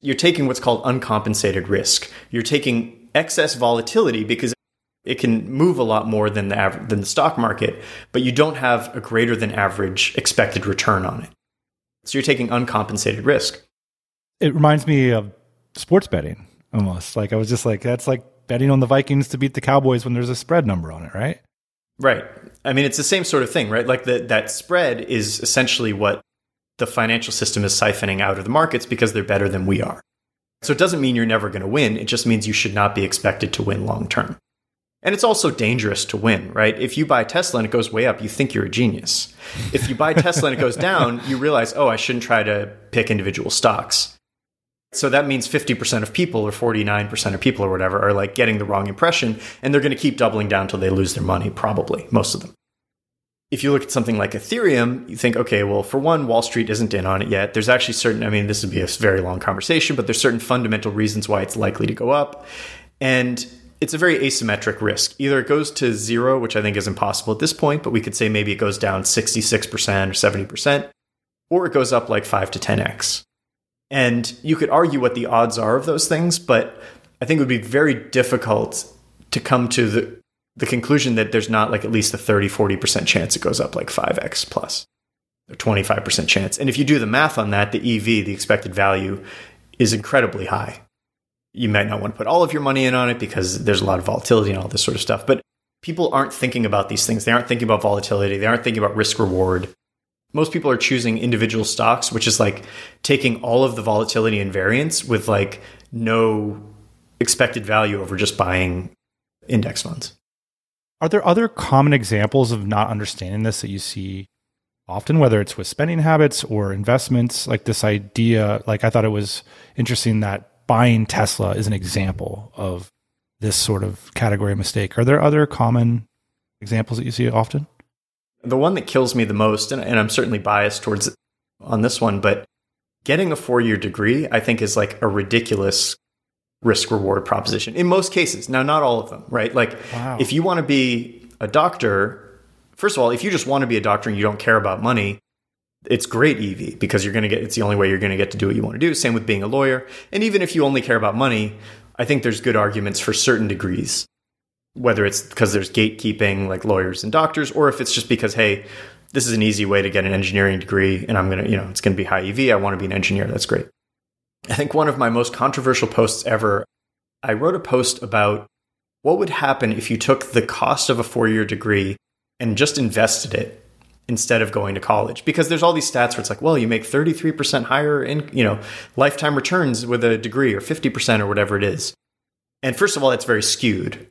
you're taking what's called uncompensated risk. You're taking excess volatility because it can move a lot more than the average, than the stock market, but you don't have a greater than average expected return on it. So you're taking uncompensated risk. It reminds me of sports betting almost. Like I was just like that's like betting on the Vikings to beat the Cowboys when there's a spread number on it, right? Right. I mean, it's the same sort of thing, right? Like the, that spread is essentially what the financial system is siphoning out of the markets because they're better than we are. So it doesn't mean you're never going to win. It just means you should not be expected to win long term. And it's also dangerous to win, right? If you buy Tesla and it goes way up, you think you're a genius. If you buy Tesla and it goes down, you realize, oh, I shouldn't try to pick individual stocks. So that means 50% of people or 49% of people or whatever are like getting the wrong impression and they're going to keep doubling down until they lose their money, probably, most of them if you look at something like Ethereum, you think, okay, well, for one, Wall Street isn't in on it yet. There's actually certain, I mean, this would be a very long conversation, but there's certain fundamental reasons why it's likely to go up. And it's a very asymmetric risk. Either it goes to zero, which I think is impossible at this point, but we could say maybe it goes down 66% or 70%, or it goes up like 5 to 10x. And you could argue what the odds are of those things, but I think it would be very difficult to come to the the conclusion that there's not like at least a 30, 40% chance it goes up like 5x plus, or 25% chance. And if you do the math on that, the EV, the expected value, is incredibly high. You might not want to put all of your money in on it because there's a lot of volatility and all this sort of stuff. But people aren't thinking about these things. They aren't thinking about volatility. They aren't thinking about risk reward. Most people are choosing individual stocks, which is like taking all of the volatility and variance with like no expected value over just buying index funds. Are there other common examples of not understanding this that you see often, whether it's with spending habits or investments? Like this idea, like I thought it was interesting that buying Tesla is an example of this sort of category mistake. Are there other common examples that you see often? The one that kills me the most, and, and I'm certainly biased towards on this one, but getting a four year degree, I think, is like a ridiculous risk reward proposition in most cases. Now, not all of them, right? Like, wow. if you want to be a doctor, first of all, if you just want to be a doctor and you don't care about money, it's great EV because you're going to get, it's the only way you're going to get to do what you want to do. Same with being a lawyer. And even if you only care about money, I think there's good arguments for certain degrees, whether it's because there's gatekeeping like lawyers and doctors, or if it's just because, hey, this is an easy way to get an engineering degree and I'm going to, you know, it's going to be high EV. I want to be an engineer. That's great. I think one of my most controversial posts ever, I wrote a post about what would happen if you took the cost of a four year degree and just invested it instead of going to college. Because there's all these stats where it's like well you make 33% higher in you know lifetime returns with a degree or 50% or whatever it is. And first of all it's very skewed.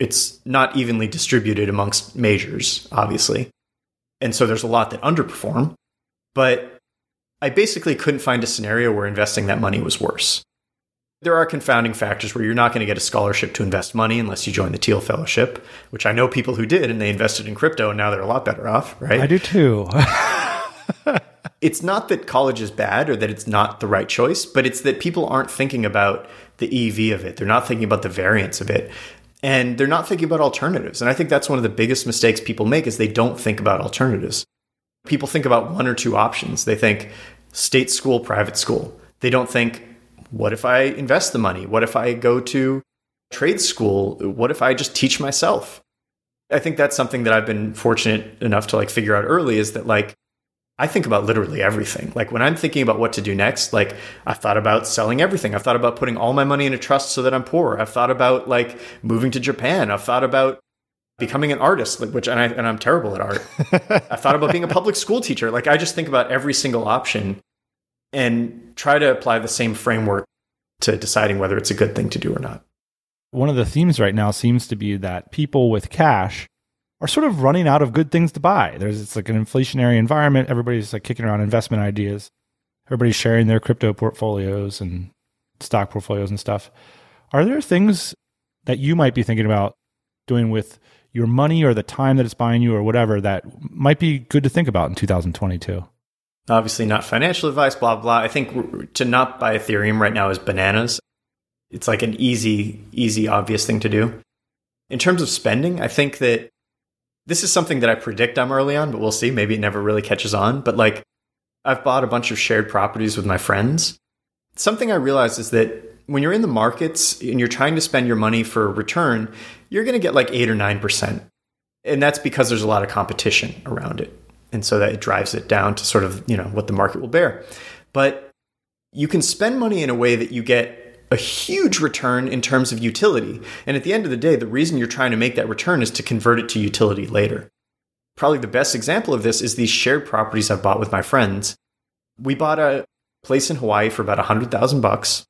It's not evenly distributed amongst majors obviously. And so there's a lot that underperform. But I basically couldn't find a scenario where investing that money was worse. There are confounding factors where you're not going to get a scholarship to invest money unless you join the Thiel Fellowship, which I know people who did and they invested in crypto and now they're a lot better off, right? I do too. it's not that college is bad or that it's not the right choice, but it's that people aren't thinking about the EV of it. They're not thinking about the variance of it. And they're not thinking about alternatives. And I think that's one of the biggest mistakes people make is they don't think about alternatives. People think about one or two options. They think state school, private school. They don't think what if I invest the money? What if I go to trade school? What if I just teach myself? I think that's something that I've been fortunate enough to like figure out early is that like I think about literally everything. Like when I'm thinking about what to do next, like I've thought about selling everything. I've thought about putting all my money in a trust so that I'm poor. I've thought about like moving to Japan. I've thought about becoming an artist, like, which and, I, and I'm terrible at art. I've thought about being a public school teacher. Like I just think about every single option and try to apply the same framework to deciding whether it's a good thing to do or not. One of the themes right now seems to be that people with cash are sort of running out of good things to buy. There's it's like an inflationary environment. Everybody's like kicking around investment ideas. Everybody's sharing their crypto portfolios and stock portfolios and stuff. Are there things that you might be thinking about doing with your money or the time that it's buying you or whatever that might be good to think about in 2022? Obviously, not financial advice, blah, blah. I think to not buy Ethereum right now is bananas. It's like an easy, easy, obvious thing to do. In terms of spending, I think that this is something that I predict I'm early on, but we'll see. Maybe it never really catches on. But like, I've bought a bunch of shared properties with my friends. Something I realized is that when you're in the markets and you're trying to spend your money for a return, you're going to get like eight or 9%. And that's because there's a lot of competition around it and so that it drives it down to sort of you know what the market will bear. But you can spend money in a way that you get a huge return in terms of utility. And at the end of the day the reason you're trying to make that return is to convert it to utility later. Probably the best example of this is these shared properties i've bought with my friends. We bought a place in hawaii for about 100000 bucks.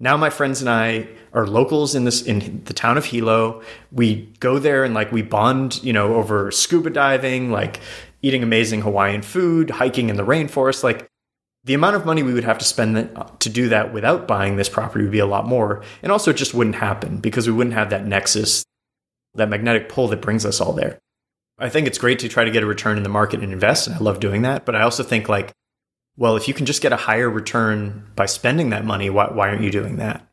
Now my friends and I are locals in this in the town of Hilo. We go there and like we bond, you know, over scuba diving, like eating amazing Hawaiian food, hiking in the rainforest. Like the amount of money we would have to spend uh, to do that without buying this property would be a lot more. And also, it just wouldn't happen because we wouldn't have that nexus, that magnetic pull that brings us all there. I think it's great to try to get a return in the market and invest. And I love doing that. But I also think, like, well, if you can just get a higher return by spending that money, why, why aren't you doing that?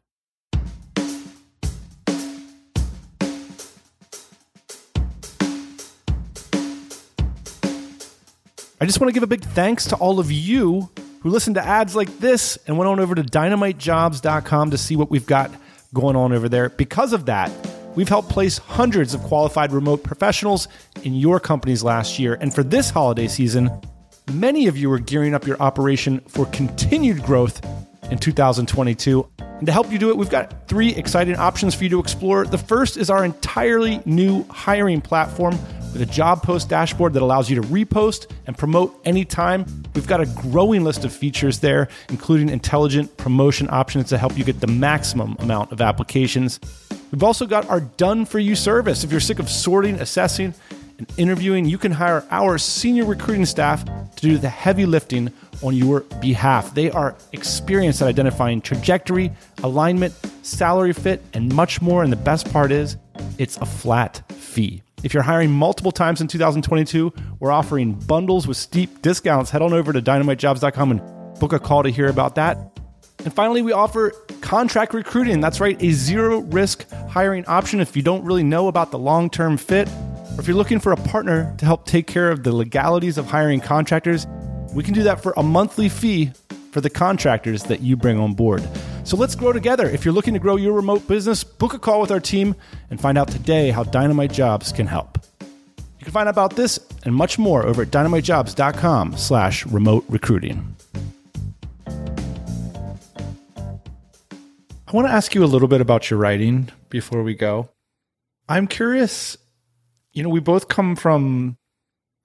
I just want to give a big thanks to all of you who listened to ads like this and went on over to dynamitejobs.com to see what we've got going on over there. Because of that, we've helped place hundreds of qualified remote professionals in your companies last year. And for this holiday season, many of you are gearing up your operation for continued growth in 2022. And to help you do it, we've got three exciting options for you to explore. The first is our entirely new hiring platform with a job post dashboard that allows you to repost and promote anytime. We've got a growing list of features there, including intelligent promotion options to help you get the maximum amount of applications. We've also got our done for you service. If you're sick of sorting, assessing, and interviewing, you can hire our senior recruiting staff to do the heavy lifting on your behalf. They are experienced at identifying trajectory, alignment, salary fit, and much more. And the best part is, it's a flat fee. If you're hiring multiple times in 2022, we're offering bundles with steep discounts. Head on over to dynamitejobs.com and book a call to hear about that. And finally, we offer contract recruiting. That's right, a zero risk hiring option if you don't really know about the long term fit, or if you're looking for a partner to help take care of the legalities of hiring contractors. We can do that for a monthly fee for the contractors that you bring on board. So let's grow together. If you're looking to grow your remote business, book a call with our team and find out today how Dynamite Jobs can help. You can find out about this and much more over at dynamitejobs.com slash remote recruiting. I want to ask you a little bit about your writing before we go. I'm curious, you know, we both come from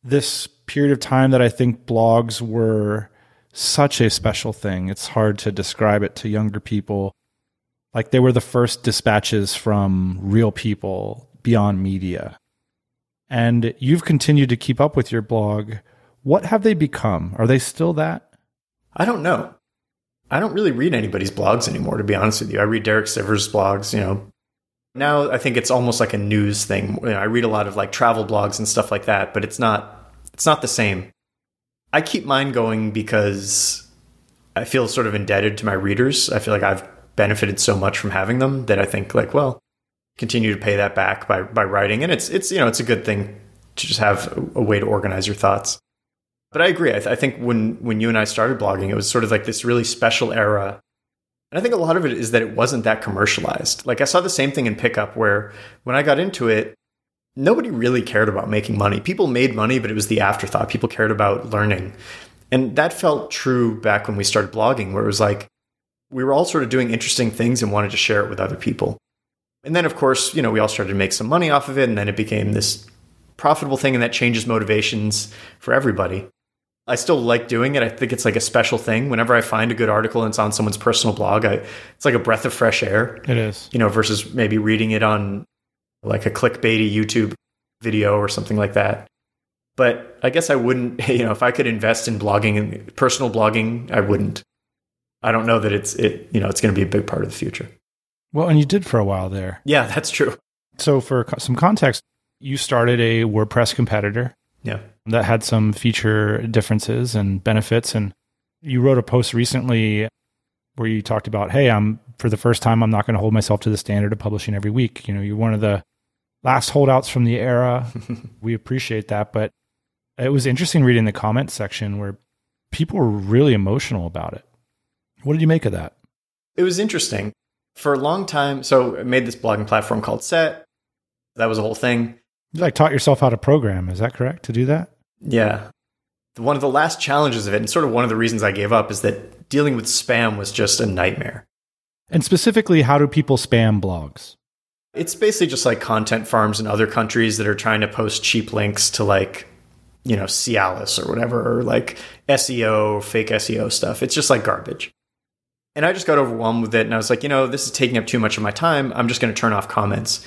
this period of time that I think blogs were such a special thing. It's hard to describe it to younger people. Like they were the first dispatches from real people beyond media. And you've continued to keep up with your blog. What have they become? Are they still that? I don't know. I don't really read anybody's blogs anymore, to be honest with you. I read Derek Sivers' blogs, you know. Now I think it's almost like a news thing. You know, I read a lot of like travel blogs and stuff like that, but it's not it's not the same. I keep mine going because I feel sort of indebted to my readers. I feel like I've benefited so much from having them that I think like, well, continue to pay that back by by writing. And it's it's you know, it's a good thing to just have a, way to organize your thoughts. But I agree. I, th- I think when when you and I started blogging, it was sort of like this really special era and I think a lot of it is that it wasn't that commercialized. Like I saw the same thing in pickup where when I got into it, nobody really cared about making money. People made money, but it was the afterthought. People cared about learning. And that felt true back when we started blogging, where it was like we were all sort of doing interesting things and wanted to share it with other people. And then, of course, you know, we all started to make some money off of it, and then it became this profitable thing, and that changes motivations for everybody. I still like doing it. I think it's like a special thing. Whenever I find a good article and it's on someone's personal blog, I, it's like a breath of fresh air. It is. You know, versus maybe reading it on like a clickbaity YouTube video or something like that. But I guess I wouldn't, you know, if I could invest in blogging and personal blogging, I wouldn't. I don't know that it's it, you know, it's going to be a big part of the future. Well, and you did for a while there. Yeah, that's true. So for some context, you started a WordPress competitor. Yeah. That had some feature differences and benefits and you wrote a post recently where you talked about, "Hey, I'm for the first time I'm not going to hold myself to the standard of publishing every week." You know, you're one of the last holdouts from the era. we appreciate that, but it was interesting reading the comment section where people were really emotional about it. What did you make of that? It was interesting. For a long time, so I made this blogging platform called Set. That was a whole thing. You like taught yourself how to program, is that correct? To do that? Yeah. One of the last challenges of it, and sort of one of the reasons I gave up, is that dealing with spam was just a nightmare. And specifically, how do people spam blogs? It's basically just like content farms in other countries that are trying to post cheap links to like, you know, Cialis or whatever, or like SEO, fake SEO stuff. It's just like garbage. And I just got overwhelmed with it. And I was like, you know, this is taking up too much of my time. I'm just going to turn off comments.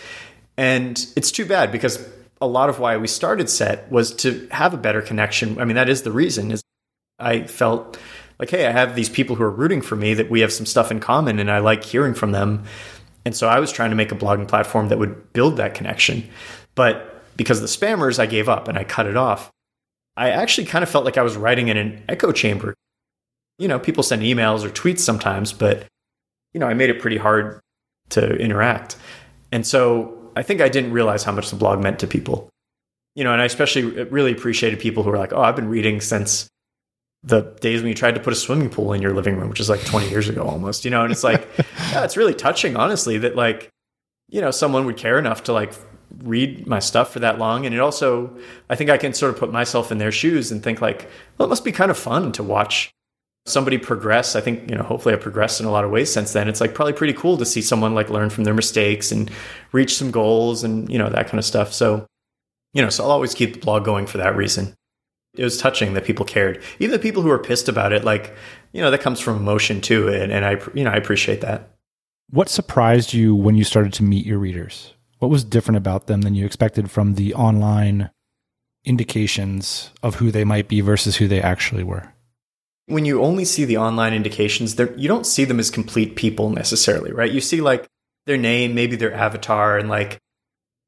And it's too bad because a lot of why we started set was to have a better connection. I mean, that is the reason is I felt like, hey, I have these people who are rooting for me that we have some stuff in common and I like hearing from them. And so I was trying to make a blogging platform that would build that connection. But because the spammers, I gave up and I cut it off. I actually kind of felt like I was writing in an echo chamber. You know, people send emails or tweets sometimes, but you know, I made it pretty hard to interact. And so I think I didn't realize how much the blog meant to people. You know, and I especially really appreciated people who were like, "Oh, I've been reading since the days when you tried to put a swimming pool in your living room, which is like 20 years ago almost." You know, and it's like, yeah, it's really touching, honestly, that like, you know, someone would care enough to like read my stuff for that long. And it also i think i can sort of put myself in their shoes and think like well it must be kind of fun to watch somebody progress. I think you know hopefully i progressed in a lot of ways since then. It's like probably pretty cool to see someone like learn from their mistakes and reach some goals and you know that kind of stuff. So you know so i'll always keep the blog going for that reason it was touching that people cared. Even the people who were pissed about it like you know that comes from emotion too and, and i you know i appreciate that. What surprised you when you started to meet your readers? What was different about them than you expected from the online indications of who they might be versus who they actually were? When you only see the online indications, you don't see them as complete people necessarily, right? You see like their name, maybe their avatar, and like,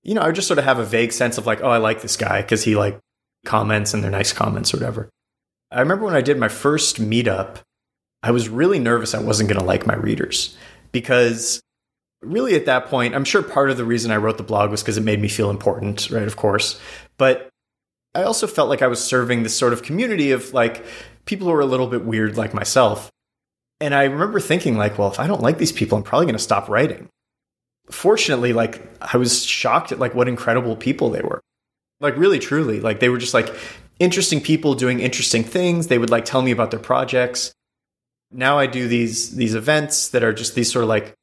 you know, I just sort of have a vague sense of like, oh, I like this guy because he like comments and they're nice comments or whatever. I remember when I did my first meetup, I was really nervous I wasn't going to like my readers because really at that point, I'm sure part of the reason I wrote the blog was because it made me feel important, right? Of course. But I also felt like I was serving this sort of community of like people who are a little bit weird like myself. And I remember thinking like, well, if I don't like these people, I'm probably going to stop writing. Fortunately, like I was shocked at like what incredible people they were. Like really truly, like they were just like interesting people doing interesting things. They would like tell me about their projects. Now I do these these events that are just these sort of like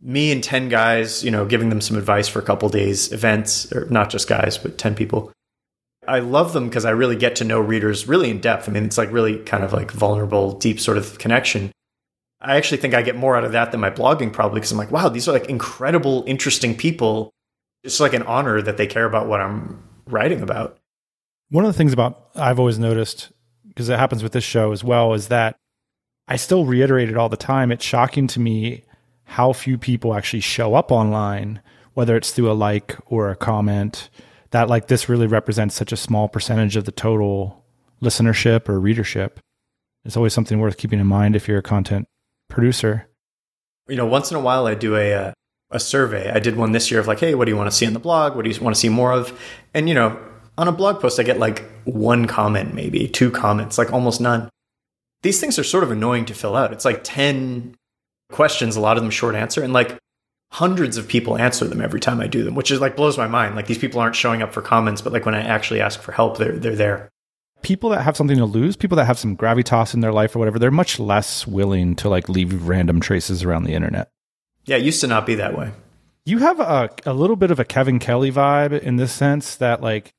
me and 10 guys, you know, giving them some advice for a couple days events or not just guys, but 10 people I love them because I really get to know readers really in depth. I mean, it's like really kind of like vulnerable, deep sort of connection. I actually think I get more out of that than my blogging probably because I'm like, wow, these are like incredible, interesting people. It's like an honor that they care about what I'm writing about. One of the things about I've always noticed because it happens with this show as well is that I still reiterate it all the time. It's shocking to me how few people actually show up online, whether it's through a like or a comment, that like this really represents such a small percentage of the total listenership or readership. It's always something worth keeping in mind if you're a content producer. You know, once in a while I do a uh, a survey. I did one this year of like, hey, what do you want to see on the blog? What do you want to see more of? And you know, on a blog post I get like one comment maybe, two comments, like almost none. These things are sort of annoying to fill out. It's like 10 questions, a lot of them short answer, and like hundreds of people answer them every time I do them, which is like blows my mind. Like these people aren't showing up for comments, but like when I actually ask for help, they're they're there. People that have something to lose, people that have some gravitas in their life or whatever, they're much less willing to like leave random traces around the internet. Yeah, it used to not be that way. You have a a little bit of a Kevin Kelly vibe in this sense that like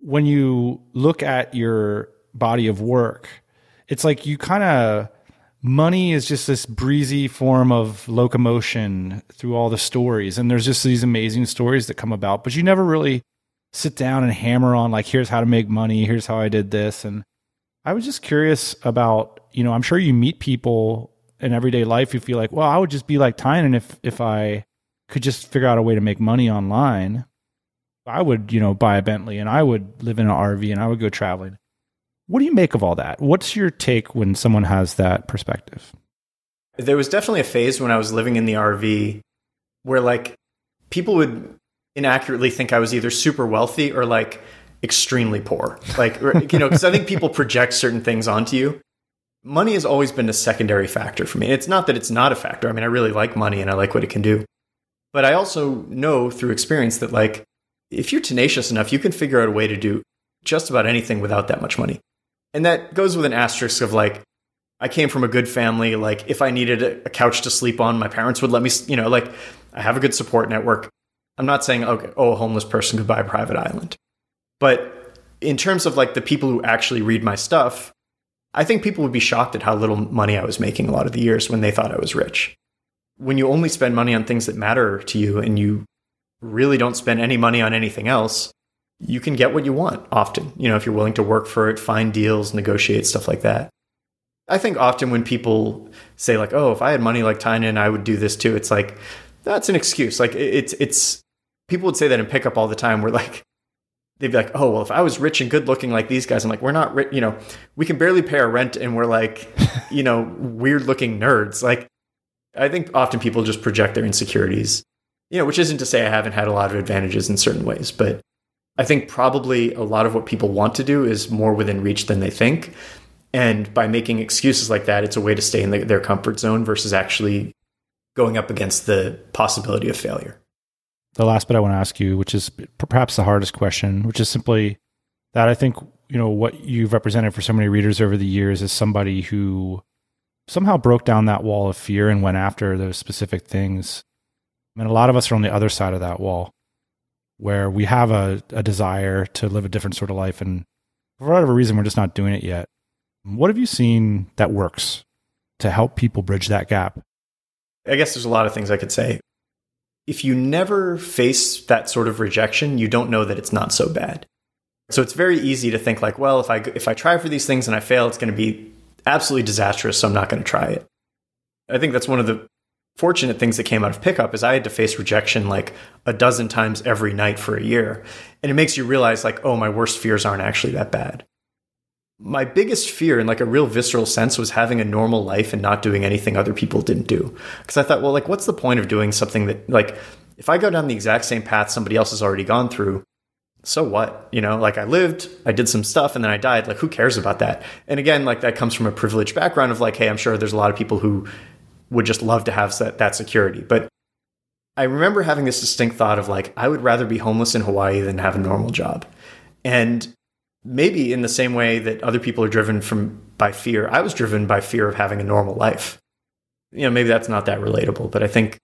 when you look at your body of work, it's like you kind of money is just this breezy form of locomotion through all the stories and there's just these amazing stories that come about but you never really sit down and hammer on like here's how to make money here's how i did this and i was just curious about you know i'm sure you meet people in everyday life you feel like well i would just be like tynan if if i could just figure out a way to make money online i would you know buy a bentley and i would live in an rv and i would go traveling what do you make of all that? What's your take when someone has that perspective? There was definitely a phase when I was living in the RV where like people would inaccurately think I was either super wealthy or like extremely poor. Like you know, because I think people project certain things onto you. Money has always been a secondary factor for me. It's not that it's not a factor. I mean, I really like money and I like what it can do. But I also know through experience that like if you're tenacious enough, you can figure out a way to do just about anything without that much money. And that goes with an asterisk of like, I came from a good family. Like, if I needed a couch to sleep on, my parents would let me, you know, like, I have a good support network. I'm not saying, okay, oh, a homeless person could buy a private island. But in terms of like the people who actually read my stuff, I think people would be shocked at how little money I was making a lot of the years when they thought I was rich. When you only spend money on things that matter to you and you really don't spend any money on anything else, you can get what you want often, you know, if you're willing to work for it, find deals, negotiate, stuff like that. I think often when people say like, "Oh, if I had money like Tynan, I would do this too," it's like that's an excuse. Like it's it's people would say that in pickup all the time. We're like, they'd be like, "Oh, well, if I was rich and good looking like these guys," I'm like, "We're not rich. You know, we can barely pay our rent, and we're like, you know, weird looking nerds." Like, I think often people just project their insecurities. You know, which isn't to say I haven't had a lot of advantages in certain ways, but I think probably a lot of what people want to do is more within reach than they think. And by making excuses like that, it's a way to stay in the, their comfort zone versus actually going up against the possibility of failure. The last bit I want to ask you, which is perhaps the hardest question, which is simply that I think, you know, what you've represented for so many readers over the years is somebody who somehow broke down that wall of fear and went after those specific things. And a lot of us are on the other side of that wall where we have a, a desire to live a different sort of life and for whatever reason we're just not doing it yet. What have you seen that works to help people bridge that gap? I guess there's a lot of things i could say if you never face that sort of rejection you don't know that it's not so bad so it's very easy to think like well if i if i try for these things and i fail it's going to be absolutely disastrous so i'm not going to try it i think that's one of the fortunate things that came out of pickup is I had to face rejection like a dozen times every night for a year. And it makes you realize, like, oh, my worst fears aren't actually that bad. My biggest fear, in like a real visceral sense, was having a normal life and not doing anything other people didn't do. Because I thought, well, like, what's the point of doing something that, like, if I go down the exact same path somebody else has already gone through, so what? You know, like I lived, I did some stuff, and then I died. Like, who cares about that? And again, like that comes from a privileged background of like, hey, I'm sure there's a lot of people who would just love to have that, that security. But I remember having this distinct thought of like, I would rather be homeless in Hawaii than have a normal job. And maybe in the same way that other people are driven from by fear, I was driven by fear of having a normal life. You know, maybe that's not that relatable, but I think,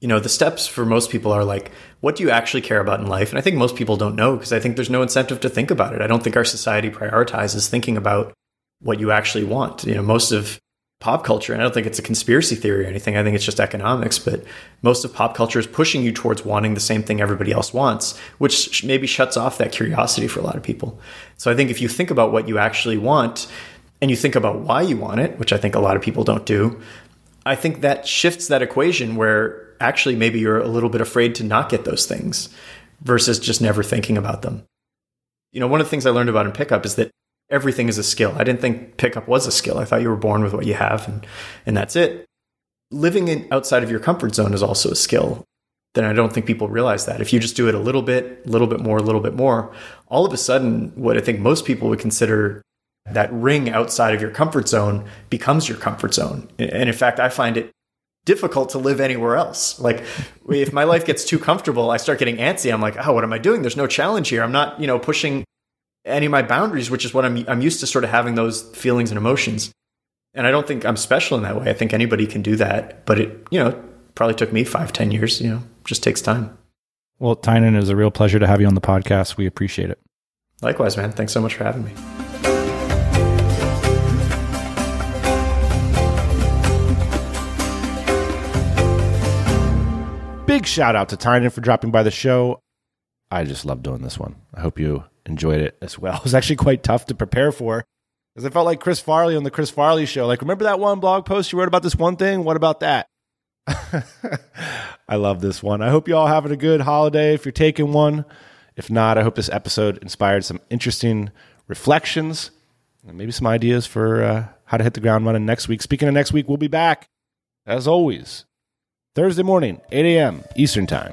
you know, the steps for most people are like, what do you actually care about in life? And I think most people don't know because I think there's no incentive to think about it. I don't think our society prioritizes thinking about what you actually want. You know, most of pop culture, and I don't think it's a conspiracy theory or anything. I think it's just economics. But most of pop culture is pushing you towards wanting the same thing everybody else wants, which maybe shuts off that curiosity for a lot of people. So I think if you think about what you actually want, and you think about why you want it, which I think a lot of people don't do, I think that shifts that equation where actually maybe you're a little bit afraid to not get those things versus just never thinking about them. You know, one of the things I learned about in pickup is that everything is a skill. I didn't think pickup was a skill. I thought you were born with what you have and, and that's it. Living in, outside of your comfort zone is also a skill. Then I don't think people realize that. If you just do it a little bit, a little bit more, a little bit more, all of a sudden, what I think most people would consider that ring outside of your comfort zone becomes your comfort zone. And in fact, I find it difficult to live anywhere else. Like if my life gets too comfortable, I start getting antsy. I'm like, oh, what am I doing? There's no challenge here. I'm not, you know, pushing any of my boundaries, which is what I'm I'm used to sort of having those feelings and emotions. And I don't think I'm special in that way. I think anybody can do that. But it, you know, probably took me five, ten years, you know, just takes time. Well, Tynan, it was a real pleasure to have you on the podcast. We appreciate it. Likewise, man. Thanks so much for having me. Big shout out to Tynan for dropping by the show. I just love doing this one. I hope you enjoyed it as well. It was actually quite tough to prepare for because I felt like Chris Farley on the Chris Farley show. Like, remember that one blog post you wrote about this one thing? What about that? I love this one. I hope you all having a good holiday if you're taking one. If not, I hope this episode inspired some interesting reflections and maybe some ideas for uh, how to hit the ground running next week. Speaking of next week, we'll be back as always Thursday morning, 8 a.m. Eastern Time.